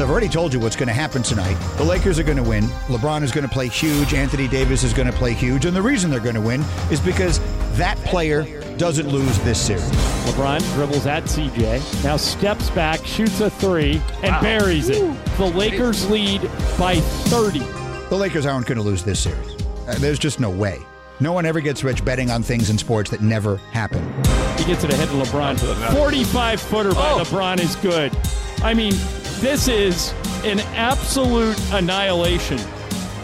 I've already told you what's going to happen tonight. The Lakers are going to win. LeBron is going to play huge. Anthony Davis is going to play huge. And the reason they're going to win is because that player doesn't lose this series. LeBron dribbles at CJ, now steps back, shoots a three, and wow. buries it. The Lakers lead by 30. The Lakers aren't going to lose this series. Uh, there's just no way. No one ever gets rich betting on things in sports that never happen. He gets it ahead of LeBron. 45 footer by oh. LeBron is good. I mean, this is an absolute annihilation.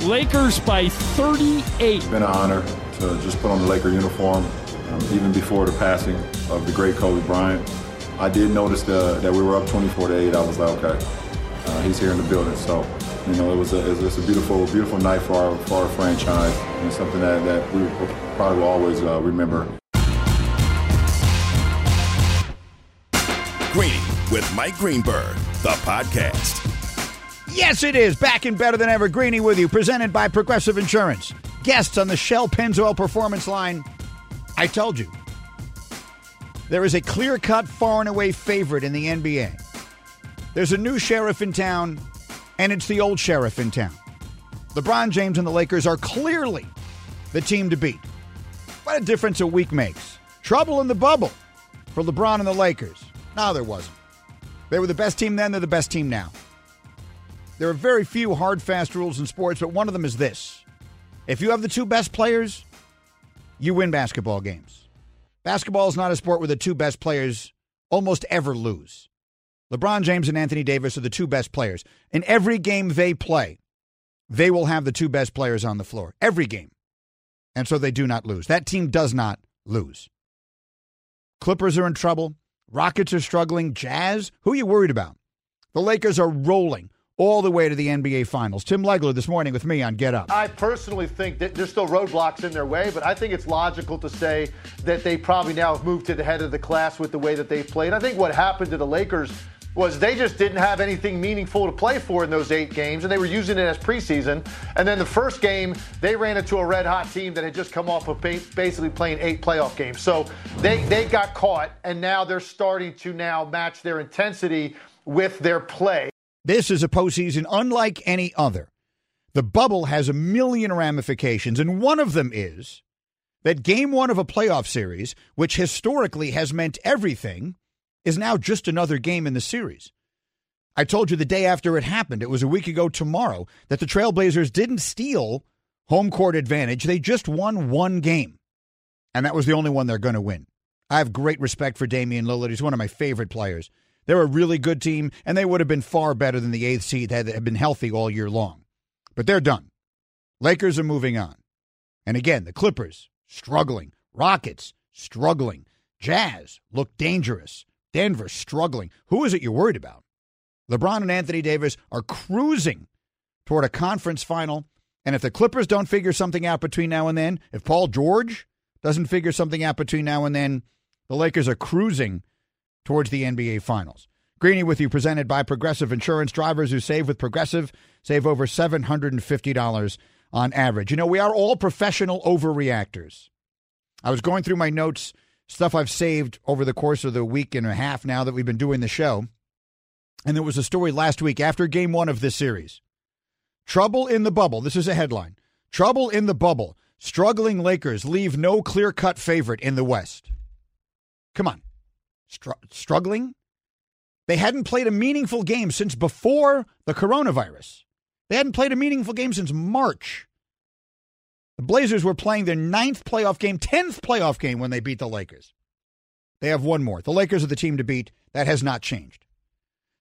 Lakers by 38. It's been an honor to just put on the Laker uniform, um, even before the passing of the great Kobe Bryant. I did notice the, that we were up 24 to 8. I was like, okay, uh, he's here in the building. So you know, it was a, it was a beautiful, beautiful night for our, for our franchise and something that, that we probably will always uh, remember. Greeny with Mike Greenberg, the podcast. Yes, it is. Back and better than ever. Greeny with you, presented by Progressive Insurance. Guests on the Shell Pennzoil Performance line. I told you. There is a clear cut, far and away favorite in the NBA. There's a new sheriff in town and it's the old sheriff in town. LeBron James and the Lakers are clearly the team to beat. What a difference a week makes. Trouble in the bubble for LeBron and the Lakers. No, there wasn't. They were the best team then, they're the best team now. There are very few hard, fast rules in sports, but one of them is this if you have the two best players, you win basketball games. Basketball is not a sport where the two best players almost ever lose. LeBron James and Anthony Davis are the two best players. In every game they play, they will have the two best players on the floor. Every game. And so they do not lose. That team does not lose. Clippers are in trouble. Rockets are struggling. Jazz, who are you worried about? The Lakers are rolling all the way to the NBA Finals. Tim Legler this morning with me on Get Up. I personally think that there's still roadblocks in their way, but I think it's logical to say that they probably now have moved to the head of the class with the way that they've played. I think what happened to the Lakers was they just didn't have anything meaningful to play for in those eight games, and they were using it as preseason. And then the first game, they ran into a red hot team that had just come off of basically playing eight playoff games. So they, they got caught, and now they're starting to now match their intensity with their play. This is a postseason unlike any other. The bubble has a million ramifications, and one of them is that game one of a playoff series, which historically has meant everything, is now just another game in the series. I told you the day after it happened, it was a week ago tomorrow, that the Trailblazers didn't steal home court advantage. They just won one game. And that was the only one they're going to win. I have great respect for Damian Lillard. He's one of my favorite players. They're a really good team, and they would have been far better than the eighth seed had they been healthy all year long. But they're done. Lakers are moving on. And again, the Clippers struggling. Rockets struggling. Jazz look dangerous. Denver struggling. Who is it you're worried about? LeBron and Anthony Davis are cruising toward a conference final. And if the Clippers don't figure something out between now and then, if Paul George doesn't figure something out between now and then, the Lakers are cruising towards the NBA Finals. Greeny with you, presented by Progressive Insurance. Drivers who save with Progressive save over $750 on average. You know, we are all professional overreactors. I was going through my notes stuff I've saved over the course of the week and a half now that we've been doing the show. And there was a story last week after game one of this series. Trouble in the bubble. This is a headline. Trouble in the bubble. Struggling Lakers leave no clear cut favorite in the West. Come on. Str- struggling? They hadn't played a meaningful game since before the coronavirus. They hadn't played a meaningful game since March. The Blazers were playing their ninth playoff game, 10th playoff game when they beat the Lakers. They have one more. The Lakers are the team to beat. That has not changed.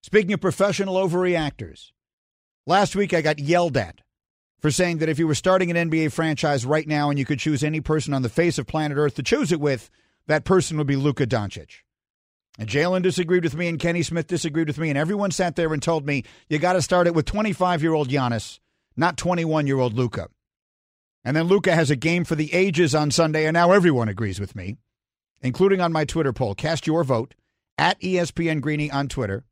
Speaking of professional overreactors, last week I got yelled at for saying that if you were starting an NBA franchise right now and you could choose any person on the face of planet Earth to choose it with, that person would be Luka Doncic. And Jalen disagreed with me, and Kenny Smith disagreed with me, and everyone sat there and told me you got to start it with 25 year old Giannis, not 21 year old Luka. And then Luka has a game for the ages on Sunday, and now everyone agrees with me, including on my Twitter poll. Cast your vote at ESPN Greeny on Twitter.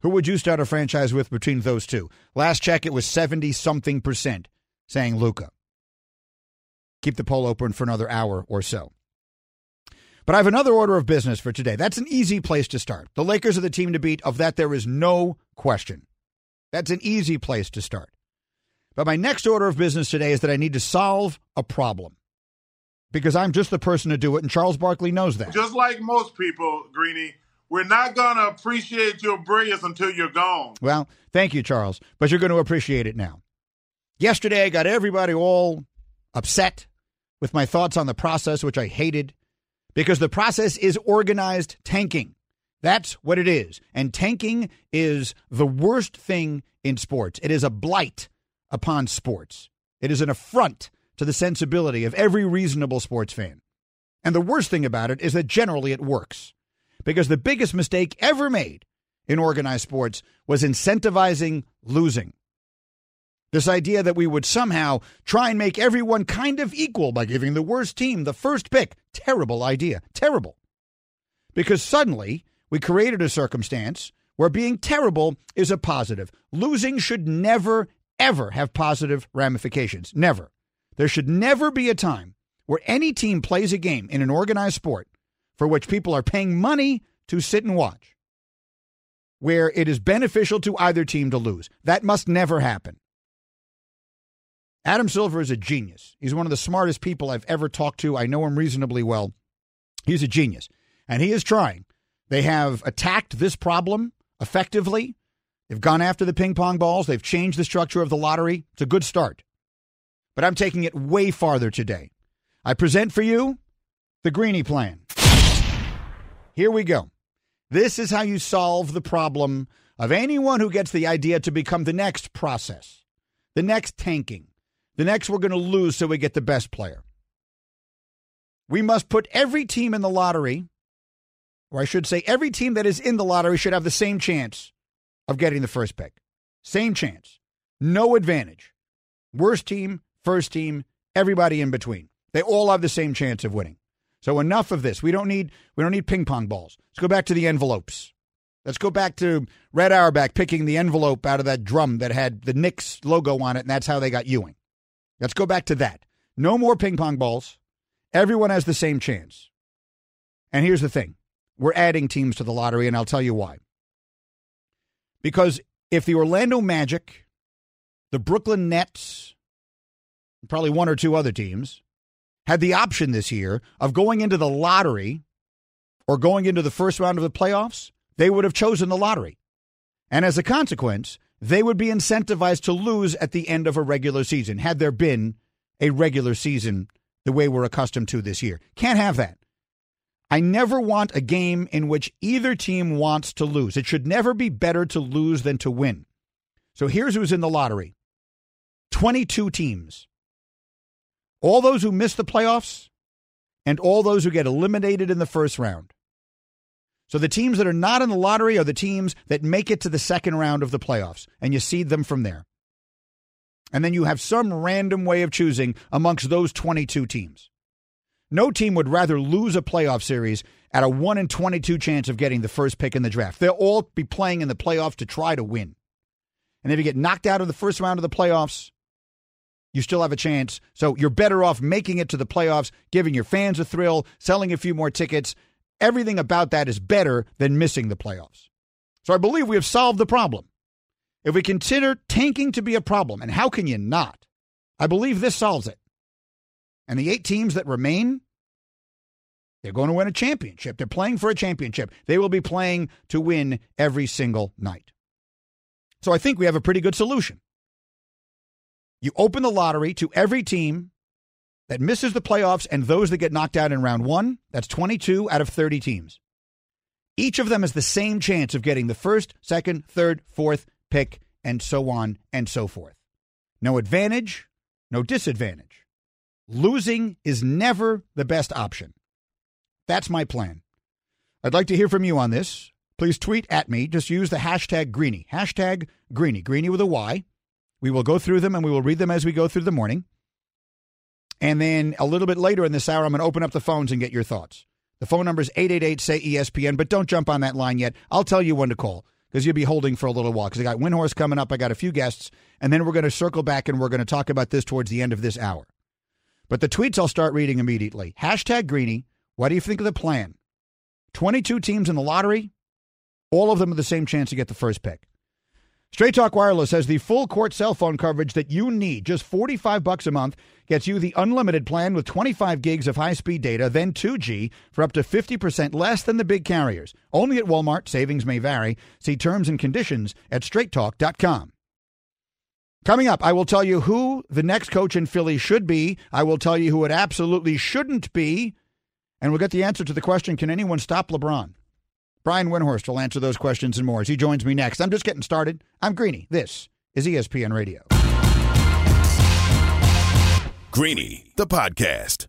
Who would you start a franchise with between those two? Last check, it was 70 something percent saying Luka. Keep the poll open for another hour or so. But I have another order of business for today. That's an easy place to start. The Lakers are the team to beat. Of that, there is no question. That's an easy place to start. But my next order of business today is that I need to solve a problem because I'm just the person to do it, and Charles Barkley knows that. Just like most people, Greeny, we're not going to appreciate your brilliance until you're gone. Well, thank you, Charles, but you're going to appreciate it now. Yesterday, I got everybody all upset with my thoughts on the process, which I hated, because the process is organized tanking. That's what it is. And tanking is the worst thing in sports. It is a blight upon sports, it is an affront to the sensibility of every reasonable sports fan. And the worst thing about it is that generally it works. Because the biggest mistake ever made in organized sports was incentivizing losing. This idea that we would somehow try and make everyone kind of equal by giving the worst team the first pick. Terrible idea. Terrible. Because suddenly we created a circumstance where being terrible is a positive. Losing should never, ever have positive ramifications. Never. There should never be a time where any team plays a game in an organized sport for which people are paying money to sit and watch, where it is beneficial to either team to lose. That must never happen. Adam Silver is a genius. He's one of the smartest people I've ever talked to. I know him reasonably well. He's a genius, and he is trying. They have attacked this problem effectively. They've gone after the ping pong balls. They've changed the structure of the lottery. It's a good start. But I'm taking it way farther today. I present for you the Greeny plan. Here we go. This is how you solve the problem of anyone who gets the idea to become the next process, the next tanking, the next we're going to lose so we get the best player. We must put every team in the lottery, or I should say, every team that is in the lottery should have the same chance of getting the first pick. Same chance. No advantage. Worst team, first team, everybody in between. They all have the same chance of winning. So enough of this. We don't need we don't need ping pong balls. Let's go back to the envelopes. Let's go back to Red Auerbach picking the envelope out of that drum that had the Knicks logo on it, and that's how they got Ewing. Let's go back to that. No more ping pong balls. Everyone has the same chance. And here's the thing we're adding teams to the lottery, and I'll tell you why. Because if the Orlando Magic, the Brooklyn Nets, probably one or two other teams, had the option this year of going into the lottery or going into the first round of the playoffs, they would have chosen the lottery. And as a consequence, they would be incentivized to lose at the end of a regular season, had there been a regular season the way we're accustomed to this year. Can't have that. I never want a game in which either team wants to lose. It should never be better to lose than to win. So here's who's in the lottery 22 teams. All those who miss the playoffs and all those who get eliminated in the first round. So the teams that are not in the lottery are the teams that make it to the second round of the playoffs, and you seed them from there. And then you have some random way of choosing amongst those 22 teams. No team would rather lose a playoff series at a 1 in 22 chance of getting the first pick in the draft. They'll all be playing in the playoffs to try to win. And if you get knocked out of the first round of the playoffs, you still have a chance. So you're better off making it to the playoffs, giving your fans a thrill, selling a few more tickets, Everything about that is better than missing the playoffs. So I believe we have solved the problem. If we consider tanking to be a problem, and how can you not? I believe this solves it. And the eight teams that remain, they're going to win a championship. They're playing for a championship. They will be playing to win every single night. So I think we have a pretty good solution. You open the lottery to every team that misses the playoffs and those that get knocked out in round one. That's 22 out of 30 teams. Each of them has the same chance of getting the first, second, third, fourth pick, and so on and so forth. No advantage, no disadvantage. Losing is never the best option. That's my plan. I'd like to hear from you on this. Please tweet at me. Just use the hashtag Greeny. Hashtag Greeny. Greeny with a Y. We will go through them and we will read them as we go through the morning. And then a little bit later in this hour, I'm going to open up the phones and get your thoughts. The phone number is 888 say ESPN, but don't jump on that line yet. I'll tell you when to call because you'll be holding for a little while because I got Windhorst coming up. I got a few guests, and then we're going to circle back and we're going to talk about this towards the end of this hour. But the tweets I'll start reading immediately. Hashtag Greeny, what do you think of the plan? 22 teams in the lottery, all of them with the same chance to get the first pick. Straight Talk Wireless has the full court cell phone coverage that you need. Just 45 bucks a month gets you the unlimited plan with 25 gigs of high-speed data, then 2G for up to 50% less than the big carriers. Only at Walmart. Savings may vary. See terms and conditions at straighttalk.com. Coming up, I will tell you who the next coach in Philly should be. I will tell you who it absolutely shouldn't be. And we'll get the answer to the question can anyone stop LeBron? Brian Windhorst will answer those questions and more as he joins me next. I'm just getting started. I'm Greeny. This is ESPN Radio. Greeny, the podcast.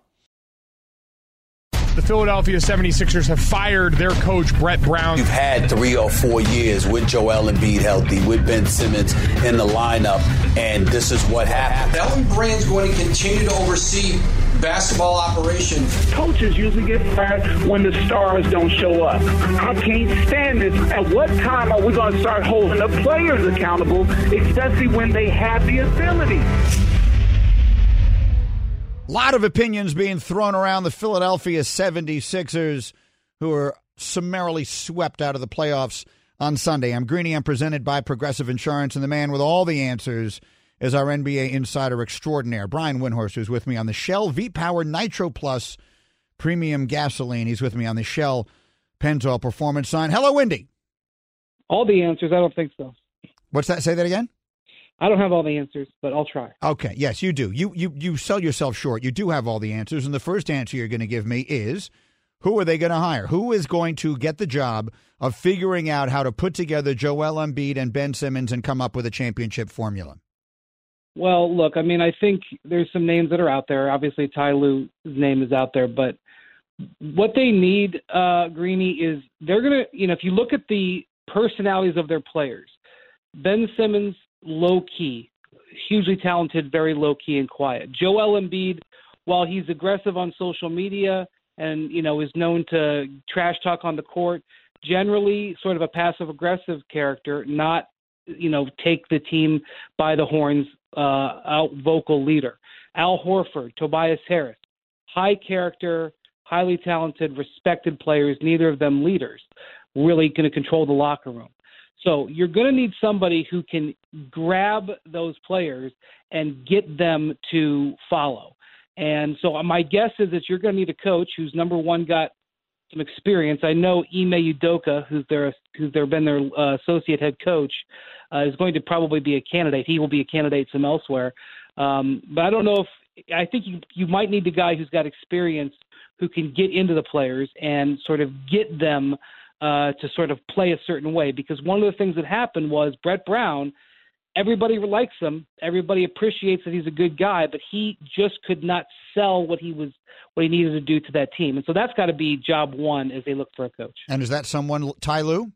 The Philadelphia 76ers have fired their coach, Brett Brown. You've had three or four years with Joel Embiid healthy, with Ben Simmons in the lineup, and this is what happened. Elton Brand's going to continue to oversee basketball operations. Coaches usually get fired when the stars don't show up. I can't stand this. At what time are we going to start holding the players accountable, especially when they have the ability? A lot of opinions being thrown around the Philadelphia 76ers, who are summarily swept out of the playoffs on Sunday. I'm Greeny. I'm presented by Progressive Insurance, and the man with all the answers is our NBA insider extraordinaire, Brian Windhorst, who's with me on the Shell V Power Nitro Plus Premium Gasoline. He's with me on the Shell Pennzoil Performance sign. Hello, Windy. All the answers. I don't think so. What's that? Say that again. I don't have all the answers, but I'll try. Okay. Yes, you do. You you you sell yourself short. You do have all the answers, and the first answer you're going to give me is who are they going to hire? Who is going to get the job of figuring out how to put together Joel Embiid and Ben Simmons and come up with a championship formula? Well, look, I mean, I think there's some names that are out there. Obviously, Ty Lue's name is out there, but what they need, uh, Greeny, is they're going to, you know, if you look at the personalities of their players, Ben Simmons low key, hugely talented, very low key and quiet. Joel Embiid, while he's aggressive on social media and you know is known to trash talk on the court, generally sort of a passive aggressive character, not you know take the team by the horns, uh, out vocal leader. Al Horford, Tobias Harris, high character, highly talented, respected players. Neither of them leaders. Really going to control the locker room. So you're going to need somebody who can grab those players and get them to follow. And so my guess is that you're going to need a coach who's number one got some experience. I know Ime Udoka, who's their who's their been their uh, associate head coach, uh, is going to probably be a candidate. He will be a candidate some elsewhere. Um, but I don't know if I think you you might need the guy who's got experience who can get into the players and sort of get them uh, to sort of play a certain way. Because one of the things that happened was Brett Brown, everybody likes him, everybody appreciates that he's a good guy, but he just could not sell what he was what he needed to do to that team. And so that's got to be job one as they look for a coach. And is that someone Ty Lue?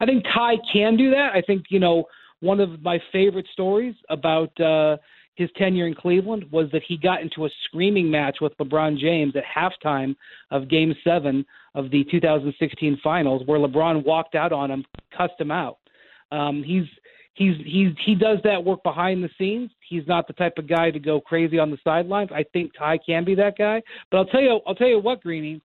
I think Ty can do that. I think you know one of my favorite stories about. Uh, his tenure in Cleveland was that he got into a screaming match with LeBron James at halftime of Game Seven of the 2016 Finals, where LeBron walked out on him, cussed him out. Um, he's he's he's he does that work behind the scenes. He's not the type of guy to go crazy on the sidelines. I think Ty can be that guy. But I'll tell you I'll tell you what, Greeny.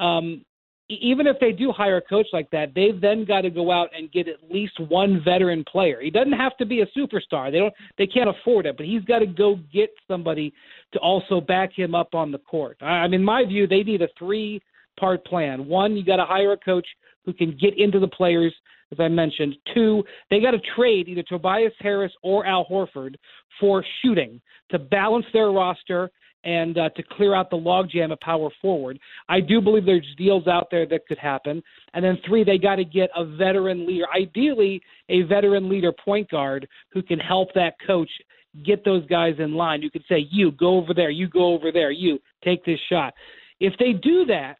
Um, even if they do hire a coach like that, they've then got to go out and get at least one veteran player. He doesn't have to be a superstar. They don't they can't afford it, but he's got to go get somebody to also back him up on the court. I mean, in my view, they need a three part plan. One, you got to hire a coach who can get into the players, as I mentioned. Two, they got to trade either Tobias Harris or Al Horford for shooting to balance their roster and uh, to clear out the logjam at power forward. I do believe there's deals out there that could happen. And then three, they got to get a veteran leader, ideally a veteran leader point guard who can help that coach get those guys in line. You could say, you go over there, you go over there, you take this shot. If they do that,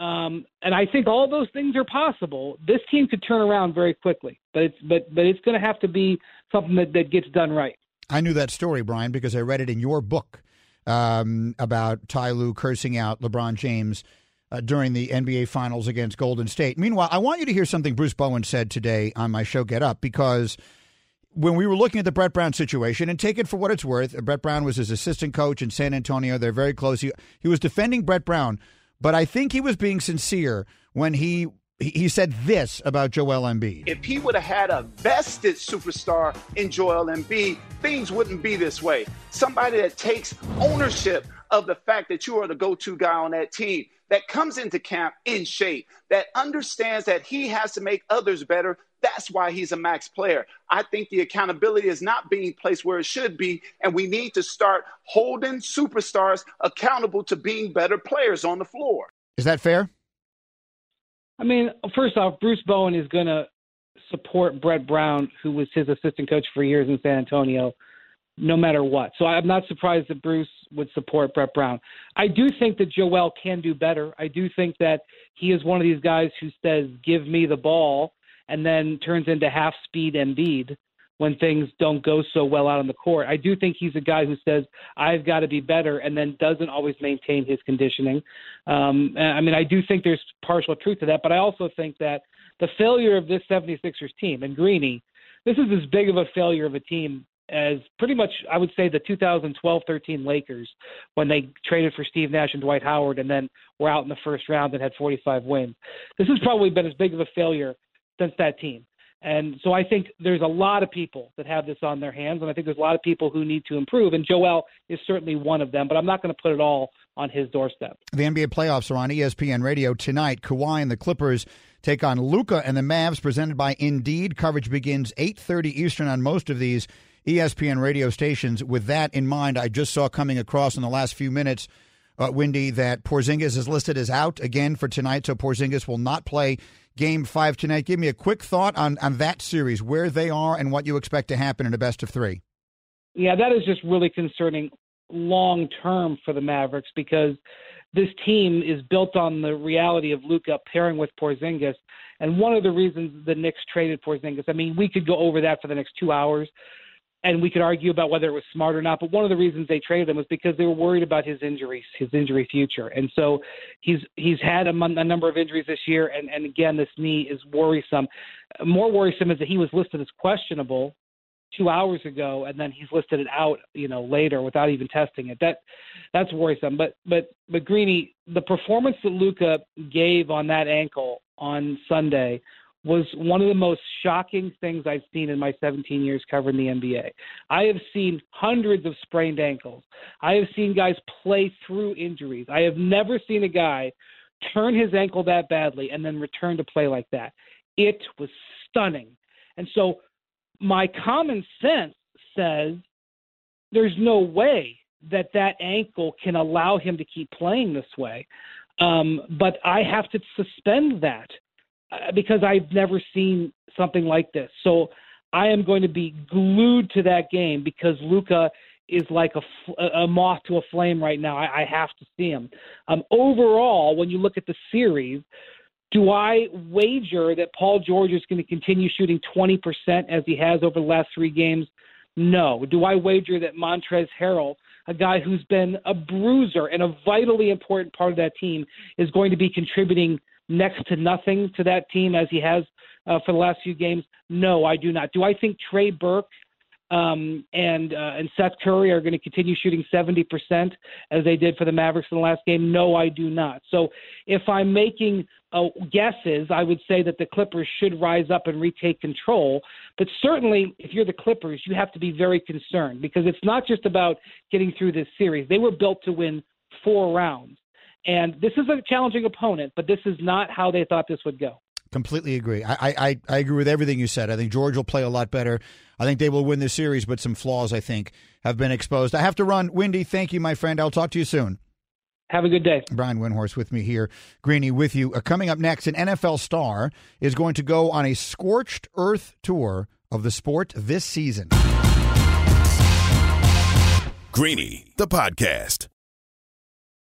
um, and I think all those things are possible. This team could turn around very quickly, but it's but but it's going to have to be something that, that gets done right. I knew that story, Brian, because I read it in your book um, about Ty Lue cursing out LeBron James uh, during the NBA Finals against Golden State. Meanwhile, I want you to hear something Bruce Bowen said today on my show Get Up because when we were looking at the Brett Brown situation, and take it for what it's worth, Brett Brown was his assistant coach in San Antonio. They're very close. He, he was defending Brett Brown, but I think he was being sincere when he he said this about Joel Embiid. If he would have had a vested superstar in Joel Embiid, things wouldn't be this way. Somebody that takes ownership of the fact that you are the go-to guy on that team, that comes into camp in shape, that understands that he has to make others better. That's why he's a max player. I think the accountability is not being placed where it should be, and we need to start holding superstars accountable to being better players on the floor. Is that fair? I mean, first off, Bruce Bowen is going to support Brett Brown, who was his assistant coach for years in San Antonio, no matter what. So I'm not surprised that Bruce would support Brett Brown. I do think that Joel can do better. I do think that he is one of these guys who says, "Give me the ball," and then turns into half speed Embiid when things don't go so well out on the court. I do think he's a guy who says, I've got to be better, and then doesn't always maintain his conditioning. Um, I mean, I do think there's partial truth to that, but I also think that the failure of this 76ers team and Greeny, this is as big of a failure of a team as pretty much, I would say, the 2012 13 Lakers when they traded for Steve Nash and Dwight Howard and then were out in the first round and had 45 wins. This has probably been as big of a failure since that team. And so I think there's a lot of people that have this on their hands, and I think there's a lot of people who need to improve. And Joel is certainly one of them, but I'm not going to put it all on his doorstep. The NBA playoffs are on ESPN Radio tonight. Kawhi and the Clippers take on Luka and the Mavs, presented by Indeed. Coverage begins 8:30 Eastern on most of these ESPN radio stations. With that in mind, I just saw coming across in the last few minutes uh, Windy, that Porzingis is listed as out again for tonight, so Porzingis will not play Game Five tonight. Give me a quick thought on on that series, where they are, and what you expect to happen in a best of three. Yeah, that is just really concerning long term for the Mavericks because this team is built on the reality of Luka pairing with Porzingis. And one of the reasons the Knicks traded Porzingis, I mean, we could go over that for the next two hours and we could argue about whether it was smart or not. But one of the reasons they traded him was because they were worried about his injuries, his injury future. And so he's he's had a, number of injuries this year, and and again, this knee is worrisome. More worrisome is that he was listed as questionable two hours ago, and then he's listed it out, you know, later without even testing it. That that's worrisome. But but but Greeny, the performance that Luka gave on that ankle on Sunday was one of the most shocking things I've seen in my 17 years covering the NBA. I have seen hundreds of sprained ankles. I have seen guys play through injuries. I have never seen a guy turn his ankle that badly and then return to play like that. It was stunning. And so my common sense says there's no way that that ankle can allow him to keep playing this way. Um, but I have to suspend that because I've never seen something like this. So I am going to be glued to that game because Luka is like a, a moth to a flame right now. I, I have to see him. Um, overall, when you look at the series, do I wager that Paul George is going to continue shooting 20% as he has over the last three games? No. Do I wager that Montrezl Harrell, a guy who's been a bruiser and a vitally important part of that team, is going to be contributing next to nothing to that team as he has uh, for the last few games? No, I do not. Do I think Trey Burke um, and uh, and Seth Curry are going to continue shooting 70% as they did for the Mavericks in the last game? No, I do not. So if I'm making uh, guesses, I would say that the Clippers should rise up and retake control. But certainly, if you're the Clippers, you have to be very concerned because it's not just about getting through this series. They were built to win four rounds. And this is a challenging opponent, but this is not how they thought this would go. Completely agree. I, I, I agree with everything you said. I think George will play a lot better. I think they will win this series, but some flaws, I think, have been exposed. I have to run. Windy, thank you, my friend. I'll talk to you soon. Have a good day. Brian Windhorst with me here. Greeny with you. Uh, coming up next, an NFL star is going to go on a scorched earth tour of the sport this season. Greeny, the podcast.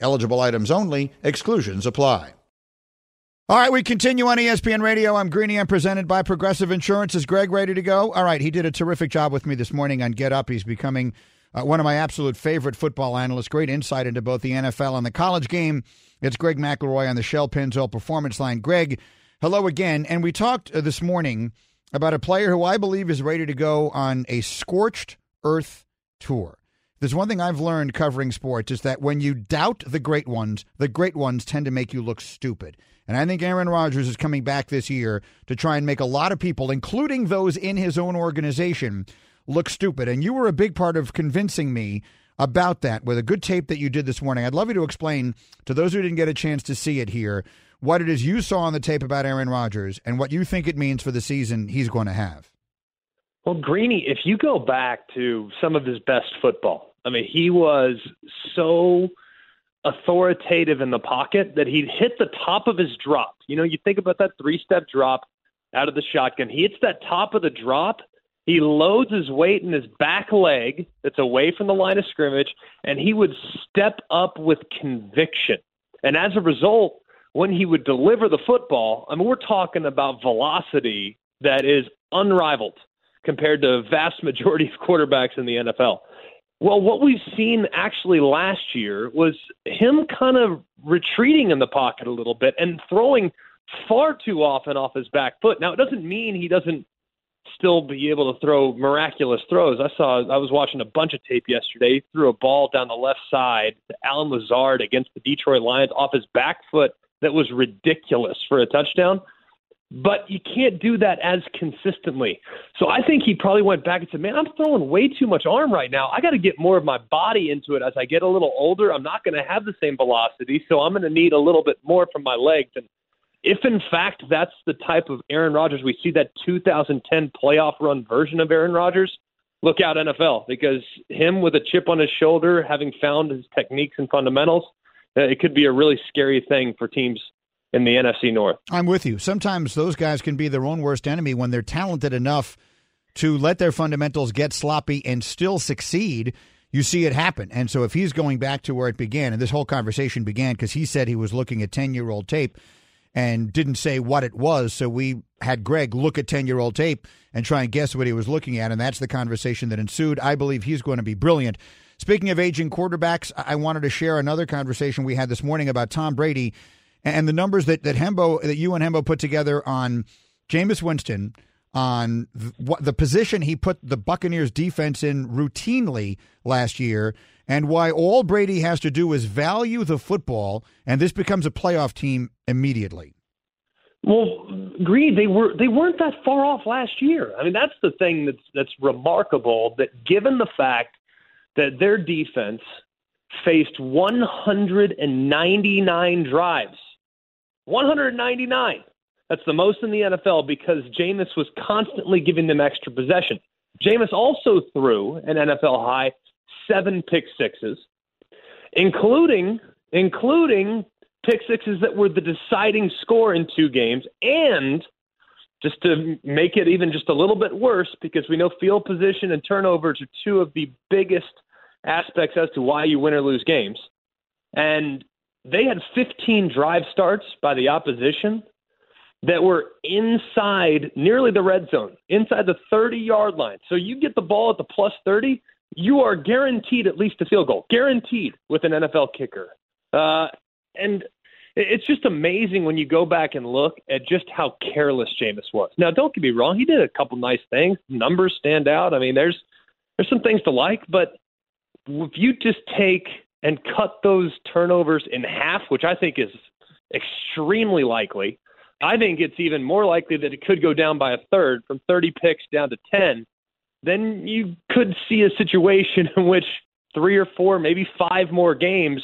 Eligible items only, exclusions apply. All right, we continue on ESPN Radio. I'm Greeny. I'm presented by Progressive Insurance. Is Greg ready to go? All right, he did a terrific job with me this morning on Get Up. He's becoming uh, one of my absolute favorite football analysts. Great insight into both the NFL and the college game. It's Greg McElroy on the Shell Pennzoil Performance Line. Greg, hello again. And we talked uh, this morning about a player who I believe is ready to go on a scorched earth tour. There's one thing I've learned covering sports is that when you doubt the great ones, the great ones tend to make you look stupid. And I think Aaron Rodgers is coming back this year to try and make a lot of people, including those in his own organization, look stupid. And you were a big part of convincing me about that with a good tape that you did this morning. I'd love you to explain to those who didn't get a chance to see it here what it is you saw on the tape about Aaron Rodgers and what you think it means for the season he's going to have. Well, Greeny, if you go back to some of his best football, I mean, he was so authoritative in the pocket that he'd hit the top of his drop. You know, you think about that three step drop out of the shotgun. He hits that top of the drop. He loads his weight in his back leg that's away from the line of scrimmage, and he would step up with conviction. And as a result, when he would deliver the football, I mean, we're talking about velocity that is unrivaled compared to vast majority of quarterbacks in the NFL. Well, what we've seen actually last year was him kind of retreating in the pocket a little bit and throwing far too often off his back foot. Now, it doesn't mean he doesn't still be able to throw miraculous throws. I saw I was watching a bunch of tape yesterday. He threw a ball down the left side to Allen Lazard against the Detroit Lions off his back foot that was ridiculous for a touchdown but you can't do that as consistently. So I think he probably went back and said, "Man, I'm throwing way too much arm right now. I got to get more of my body into it as I get a little older. I'm not going to have the same velocity, so I'm going to need a little bit more from my legs." And if in fact that's the type of Aaron Rodgers we see that 2010 playoff run version of Aaron Rodgers, look out NFL because him with a chip on his shoulder, having found his techniques and fundamentals, uh, it could be a really scary thing for teams in the NFC North. I'm with you. Sometimes those guys can be their own worst enemy when they're talented enough to let their fundamentals get sloppy and still succeed. You see it happen. And so if he's going back to where it began, and this whole conversation began because he said he was looking at 10 year old tape and didn't say what it was. So we had Greg look at 10 year old tape and try and guess what he was looking at. And that's the conversation that ensued. I believe he's going to be brilliant. Speaking of aging quarterbacks, I wanted to share another conversation we had this morning about Tom Brady and the numbers that that Hembo that you and Hembo put together on Jameis Winston on what the position he put the Buccaneers defense in routinely last year and why all Brady has to do is value the football and this becomes a playoff team immediately. Well, Green, they were they weren't that far off last year. I mean, that's the thing that's that's remarkable that given the fact that their defense faced 199 drives 199. That's the most in the NFL because Jameis was constantly giving them extra possession. Jameis also threw an NFL high seven pick sixes, including including pick sixes that were the deciding score in two games and just to make it even just a little bit worse because we know field position and turnovers are two of the biggest aspects as to why you win or lose games. And they had 15 drive starts by the opposition that were inside nearly the red zone, inside the 30 yard line. So you get the ball at the plus 30, you are guaranteed at least a field goal, guaranteed with an NFL kicker. Uh, and it's just amazing when you go back and look at just how careless Jameis was. Now, don't get me wrong; he did a couple nice things. Numbers stand out. I mean, there's there's some things to like, but if you just take and cut those turnovers in half, which I think is extremely likely, I think it's even more likely that it could go down by a third, from 30 picks down to 10. Then you could see a situation in which three or four, maybe five more games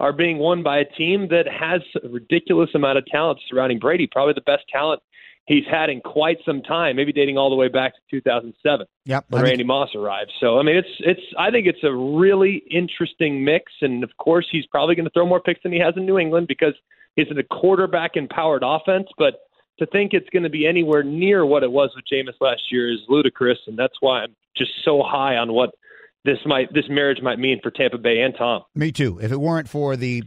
are being won by a team that has a ridiculous amount of talent surrounding Brady, probably the best talent he's had in quite some time, maybe dating all the way back to 2007 yep, when Randy Moss arrived. So I mean, it's it's I think it's a really interesting mix, and of course he's probably going to throw more picks than he has in New England because he's in a quarterback empowered offense, but. To think it's going to be anywhere near what it was with Jameis last year is ludicrous, and that's why I'm just so high on what this might this marriage might mean for Tampa Bay and Tom. Me too. If it weren't for the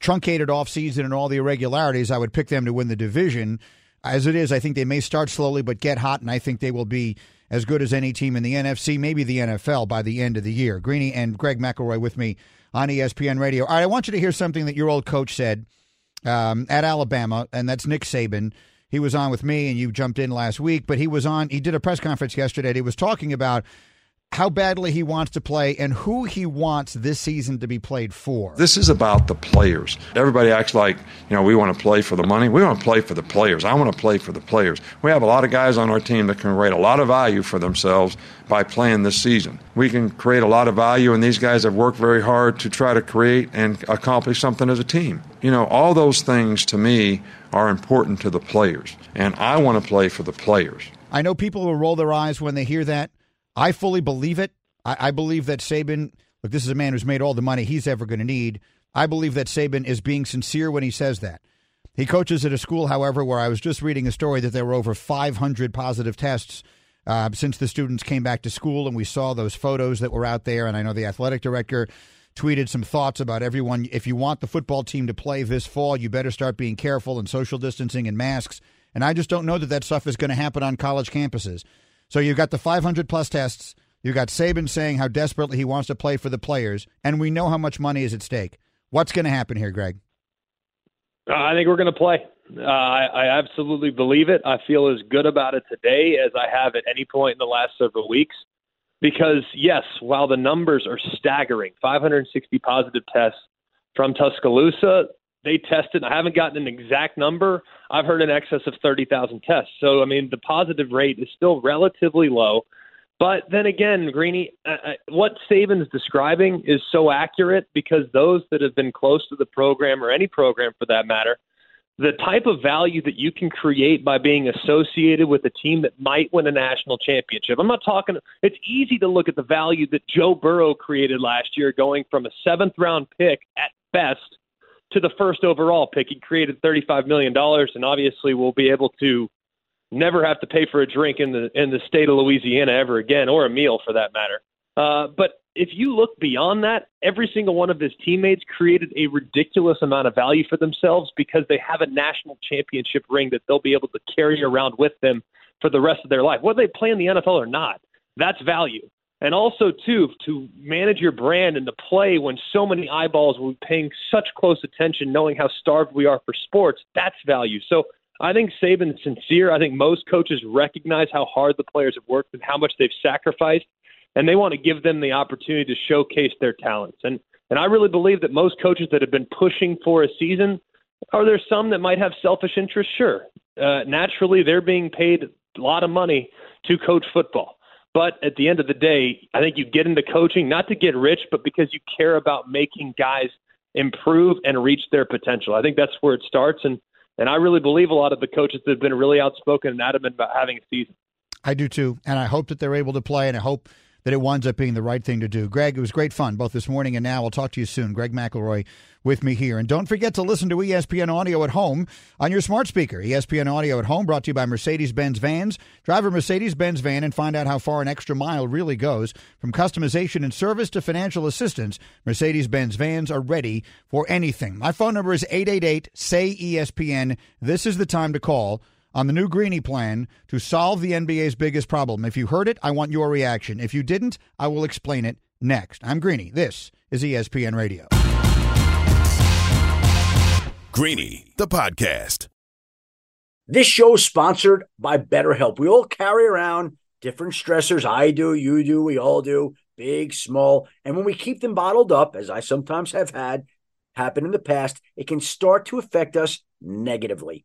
truncated offseason and all the irregularities, I would pick them to win the division. As it is, I think they may start slowly but get hot, and I think they will be as good as any team in the NFC, maybe the NFL by the end of the year. Greeny and Greg McElroy with me on ESPN Radio. All right, I want you to hear something that your old coach said um, at Alabama, and that's Nick Saban. He was on with me, and you jumped in last week, but he was on. He did a press conference yesterday. He was talking about how badly he wants to play and who he wants this season to be played for. This is about the players. Everybody acts like, you know, we want to play for the money. We want to play for the players. I want to play for the players. We have a lot of guys on our team that can create a lot of value for themselves by playing this season. We can create a lot of value, and these guys have worked very hard to try to create and accomplish something as a team. You know, all those things to me are important to the players, and I want to play for the players. I know people will roll their eyes when they hear that. I fully believe it. I, I believe that Saban, look, this is a man who's made all the money he's ever going to need. I believe that Saban is being sincere when he says that. He coaches at a school, however, where I was just reading a story that there were over 500 positive tests uh, since the students came back to school, and we saw those photos that were out there. And I know the athletic director tweeted some thoughts about everyone. If you want the football team to play this fall, you better start being careful and social distancing and masks. And I just don't know that that stuff is going to happen on college campuses. So you've got the 500 plus tests. You've got Saban saying how desperately he wants to play for the players, and we know how much money is at stake. What's going to happen here, Greg? Uh, I think we're going to play. Uh, I, I absolutely believe it. I feel as good about it today as I have at any point in the last several weeks. Because, yes, while the numbers are staggering 560 positive tests from Tuscaloosa, they tested. I haven't gotten an exact number. I've heard in excess of 30,000 tests. So, I mean, the positive rate is still relatively low. But then again, Greeny, uh, uh, what Saban's describing is so accurate because those that have been close to the program or any program for that matter, the type of value that you can create by being associated with a team that might win a national championship. I'm not talking, it's easy to look at the value that Joe Burrow created last year, going from a seventh round pick at best to the first overall pick. He created $35 million, and obviously we'll be able to never have to pay for a drink in the in the state of Louisiana ever again, or a meal for that matter. Uh, but if you look beyond that, every single one of his teammates created a ridiculous amount of value for themselves because they have a national championship ring that they'll be able to carry around with them for the rest of their life, whether they play in the NFL or not. That's value and also too to manage your brand and to play when so many eyeballs will be paying such close attention, knowing how starved we are for sports. That's value. So I think Saban's sincere. I think most coaches recognize how hard the players have worked and how much they've sacrificed, and they want to give them the opportunity to showcase their talents. And and I really believe that most coaches that have been pushing for a season, are there some that might have selfish interests? Sure. Uh, naturally, they're being paid a lot of money to coach football. But at the end of the day, I think you get into coaching not to get rich, but because you care about making guys improve and reach their potential. I think that's where it starts. And, and I really believe a lot of the coaches that have been really outspoken and adamant about having a season. I do too. And I hope that they're able to play, and I hope that it winds up being the right thing to do. Greg, it was great fun both this morning and now. I'll talk to you soon. Greg McElroy with me here. And don't forget to listen to ESPN Audio at home on your smart speaker. ESPN Audio at home brought to you by Mercedes Benz Vans. Drive a Mercedes Benz van and find out how far an extra mile really goes. From customization and service to financial assistance, Mercedes Benz vans are ready for anything. My phone number is 888 SAY ESPN. This is the time to call on the new Greeny plan to solve the NBA's biggest problem. If you heard it, I want your reaction. If you didn't, I will explain it next. I'm Greeny. This is ESPN Radio. Greeny, the podcast. This show is sponsored by BetterHelp. We all carry around different stressors. I do, you do, we all do, big, small. And when we keep them bottled up, as I sometimes have had happen in the past, it can start to affect us negatively.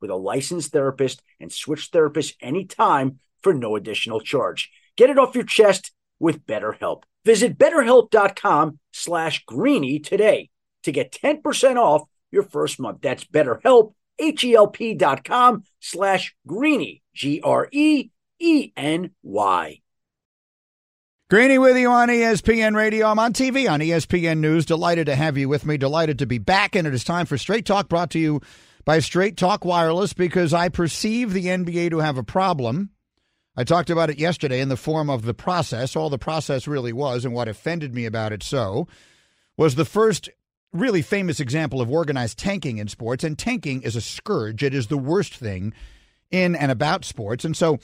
with a licensed therapist and switch therapists anytime for no additional charge. Get it off your chest with BetterHelp. Visit betterhelp.com slash greeny today to get 10% off your first month. That's betterhelp, H-E-L-P dot com slash greeny, G-R-E-E-N-Y. Greeny with you on ESPN Radio. I'm on TV on ESPN News. Delighted to have you with me. Delighted to be back. And it is time for Straight Talk brought to you by Straight Talk Wireless because I perceive the NBA to have a problem. I talked about it yesterday in the form of the process. All the process really was, and what offended me about it so, was the first really famous example of organized tanking in sports. And tanking is a scourge, it is the worst thing in and about sports. And so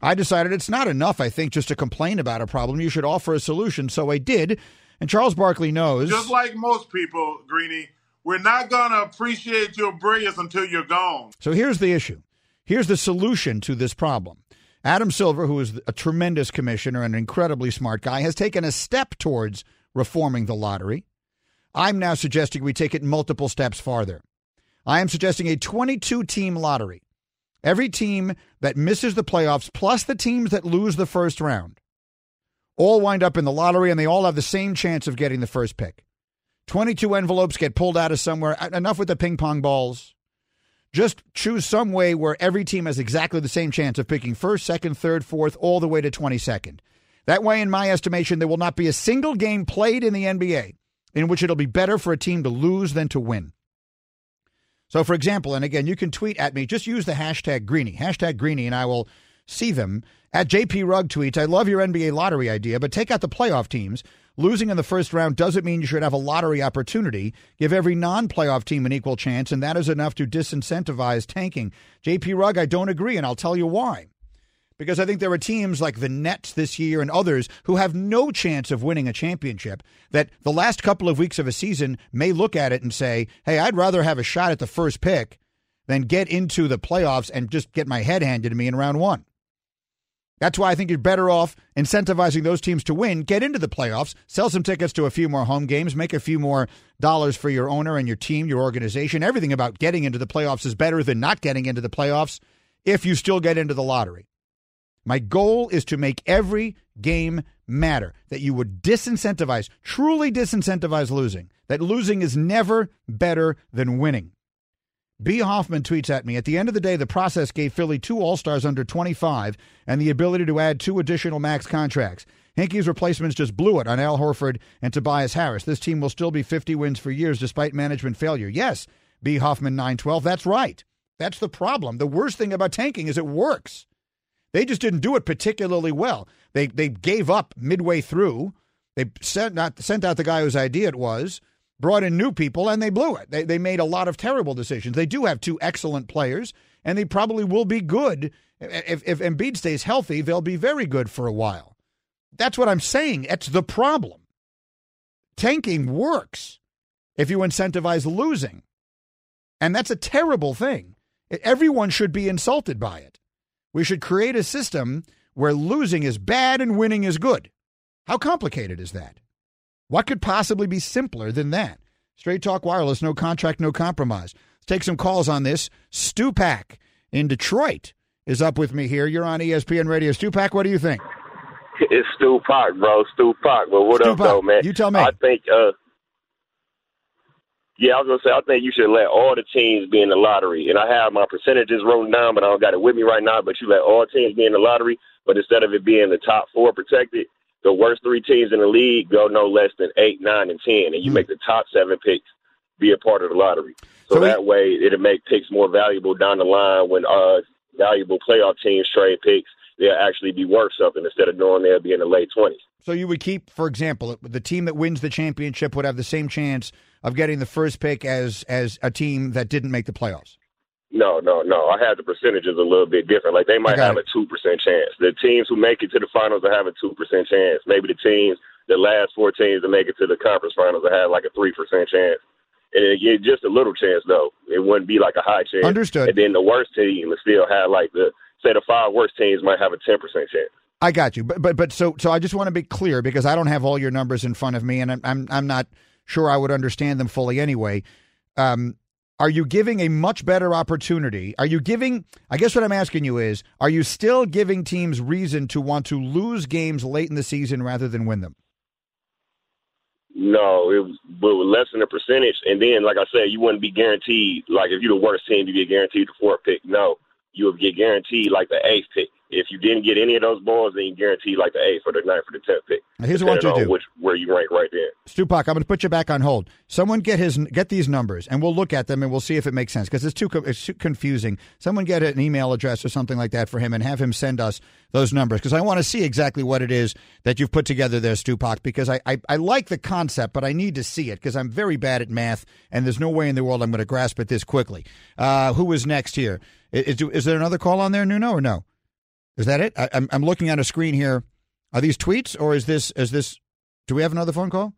I decided it's not enough, I think, just to complain about a problem. You should offer a solution. So I did. And Charles Barkley knows. Just like most people, Greeny, we're not going to appreciate your brilliance until you're gone. So here's the issue. Here's the solution to this problem. Adam Silver, who is a tremendous commissioner and an incredibly smart guy, has taken a step towards reforming the lottery. I'm now suggesting we take it multiple steps farther. I am suggesting a 22 team lottery. Every team that misses the playoffs, plus the teams that lose the first round, all wind up in the lottery and they all have the same chance of getting the first pick. 22 envelopes get pulled out of somewhere. Enough with the ping pong balls. Just choose some way where every team has exactly the same chance of picking first, second, third, fourth, all the way to 22nd. That way, in my estimation, there will not be a single game played in the NBA in which it'll be better for a team to lose than to win. So, for example, and again, you can tweet at me, just use the hashtag Greeny, hashtag Greeny, and I will see them. At JP Rug tweets, I love your NBA lottery idea, but take out the playoff teams. Losing in the first round doesn't mean you should have a lottery opportunity. Give every non playoff team an equal chance, and that is enough to disincentivize tanking. JP Rug, I don't agree, and I'll tell you why because I think there are teams like the Nets this year and others who have no chance of winning a championship that the last couple of weeks of a season may look at it and say, hey, I'd rather have a shot at the first pick than get into the playoffs and just get my head handed to me in round one. That's why I think you're better off incentivizing those teams to win, get into the playoffs, sell some tickets to a few more home games, make a few more dollars for your owner and your team, your organization. Everything about getting into the playoffs is better than not getting into the playoffs if you still get into the lottery. My goal is to make every game matter, that you would disincentivize, truly disincentivize losing, that losing is never better than winning. B. Hoffman tweets at me At the end of the day, the process gave Philly two All Stars under 25 and the ability to add two additional max contracts. Hinkie's replacements just blew it on Al Horford and Tobias Harris. This team will still be 50 wins for years despite management failure. Yes, B. Hoffman 912, that's right. That's the problem. The worst thing about tanking is it works. They just didn't do it particularly well. They they gave up midway through. They sent not sent out the guy whose idea it was, brought in new people, and they blew it. They they made a lot of terrible decisions. They do have two excellent players, and they probably will be good if if Embiid stays healthy. They'll be very good for a while. That's what I'm saying. It's the problem. Tanking works if you incentivize losing, and that's a terrible thing. Everyone should be insulted by it. We should create a system where losing is bad and winning is good. How complicated is that? What could possibly be simpler than that? Straight Talk Wireless, no contract, no compromise. Let's take some calls on this. Stupak in Detroit is up with me here. You're on ESPN Radio. Stupak, what do you think? It's Stu Park, bro. Stu Park. But what Stu up, Park, though, man? you tell me. I think, uh, yeah, I was gonna say, I think you should let all the teams be in the lottery. And I have my percentages wrote down, but I don't got it with me right now. But you let all teams be in the lottery, but instead of it being the top four protected, the worst three teams in the league go no less than eight, nine, and ten, and you make the top seven picks be a part of the lottery. So, that way, it'll make picks more valuable down the line when uh valuable playoff teams trade picks. They'll actually be worth something instead of knowing they'll be in the late twenties. So you would keep, for example, the team that wins the championship would have the same chance of getting the first pick as as a team that didn't make the playoffs. No, no, no. I have the percentages a little bit different. Like they might have a two percent chance. The teams who make it to the finals will have a two percent chance. Maybe the teams, the last four teams that make it to the conference finals will have like a three percent chance. And get just a little chance though. It wouldn't be like a high chance. Understood. And then the worst team would still have like the say the five worst teams might have a ten percent chance. I got you, but but but so so I just want to be clear because I don't have all your numbers in front of me, and I'm I'm, I'm not sure I would understand them fully anyway. Um, are you giving a much better opportunity? Are you giving? I guess what I'm asking you is, are you still giving teams reason to want to lose games late in the season rather than win them? No, it was, less than a percentage. And then, like I said, you wouldn't be guaranteed. Like if you're the worst team, you get guaranteed the fourth pick. No, you would get guaranteed like the eighth pick. If you didn't get any of those balls, then you guarantee like the eighth or the ninth or the tenth pick. Now, here's what you do. Which where you rank right there. Stupak, I'm going to put you back on hold. Someone get his get these numbers, and we'll look at them and we'll see if it makes sense because it's too it's too confusing. Someone get an email address or something like that for him and have him send us those numbers because I want to see exactly what it is that you've put together there, Stupak. Because I, I I like the concept, but I need to see it because I'm very bad at math, and there's no way in the world I'm going to grasp it this quickly. Uh, who is next here? Is, is there another call on there, Nuno, or no? Is that it? I, I'm I'm looking at a screen here. Are these tweets or is this is this? Do we have another phone call?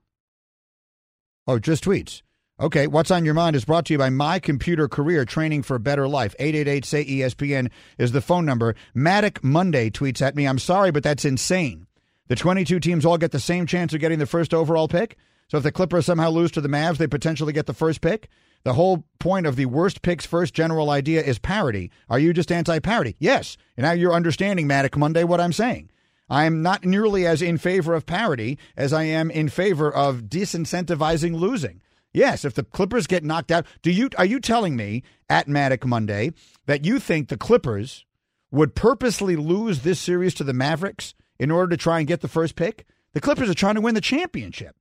Oh, just tweets. Okay, what's on your mind is brought to you by My Computer Career Training for a Better Life. 888 say ESPN is the phone number. Matic Monday tweets at me, I'm sorry, but that's insane. The 22 teams all get the same chance of getting the first overall pick. So if the Clippers somehow lose to the Mavs, they potentially get the first pick. The whole point of the worst picks first general idea is parody. Are you just anti parody? Yes. And now you're understanding, Matic Monday, what I'm saying. I'm not nearly as in favor of parody as I am in favor of disincentivizing losing. Yes, if the Clippers get knocked out, do you are you telling me at Matic Monday that you think the Clippers would purposely lose this series to the Mavericks in order to try and get the first pick? The Clippers are trying to win the championship.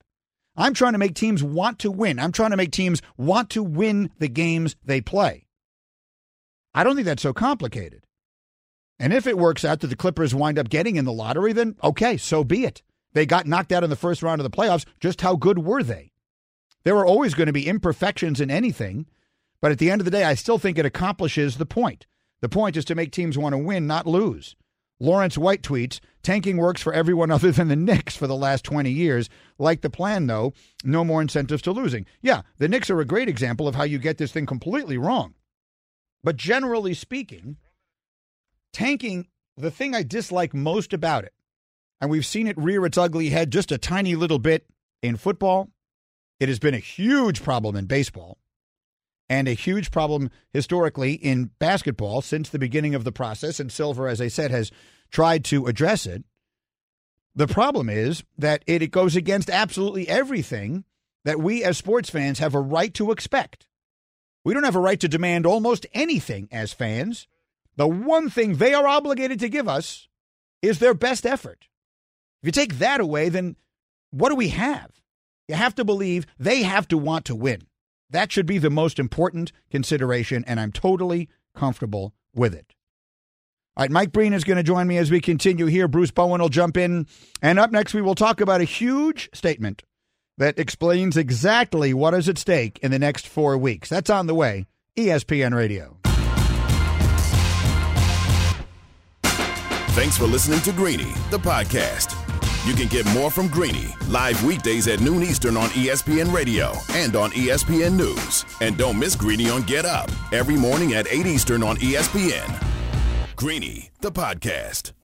I'm trying to make teams want to win. I'm trying to make teams want to win the games they play. I don't think that's so complicated. And if it works out that the Clippers wind up getting in the lottery, then okay, so be it. They got knocked out in the first round of the playoffs. Just how good were they? There are always going to be imperfections in anything, but at the end of the day, I still think it accomplishes the point. The point is to make teams want to win, not lose. Lawrence White tweets Tanking works for everyone other than the Knicks for the last 20 years. Like the plan, though, no more incentives to losing. Yeah, the Knicks are a great example of how you get this thing completely wrong. But generally speaking, tanking, the thing I dislike most about it, and we've seen it rear its ugly head just a tiny little bit in football, it has been a huge problem in baseball and a huge problem historically in basketball since the beginning of the process. And Silver, as I said, has tried to address it. The problem is that it, it goes against absolutely everything that we as sports fans have a right to expect. We don't have a right to demand almost anything as fans. The one thing they are obligated to give us is their best effort. If you take that away, then what do we have? You have to believe they have to want to win. That should be the most important consideration, and I'm totally comfortable with it. All right, Mike Breen is going to join me as we continue here. Bruce Bowen will jump in. And up next, we will talk about a huge statement that explains exactly what is at stake in the next four weeks. That's on the way. ESPN Radio. Thanks for listening to Greeny, the podcast. You can get more from Greeny live weekdays at noon Eastern on ESPN Radio and on ESPN News. And don't miss Greeny on Get Up every morning at 8 Eastern on ESPN. Greeny, the podcast.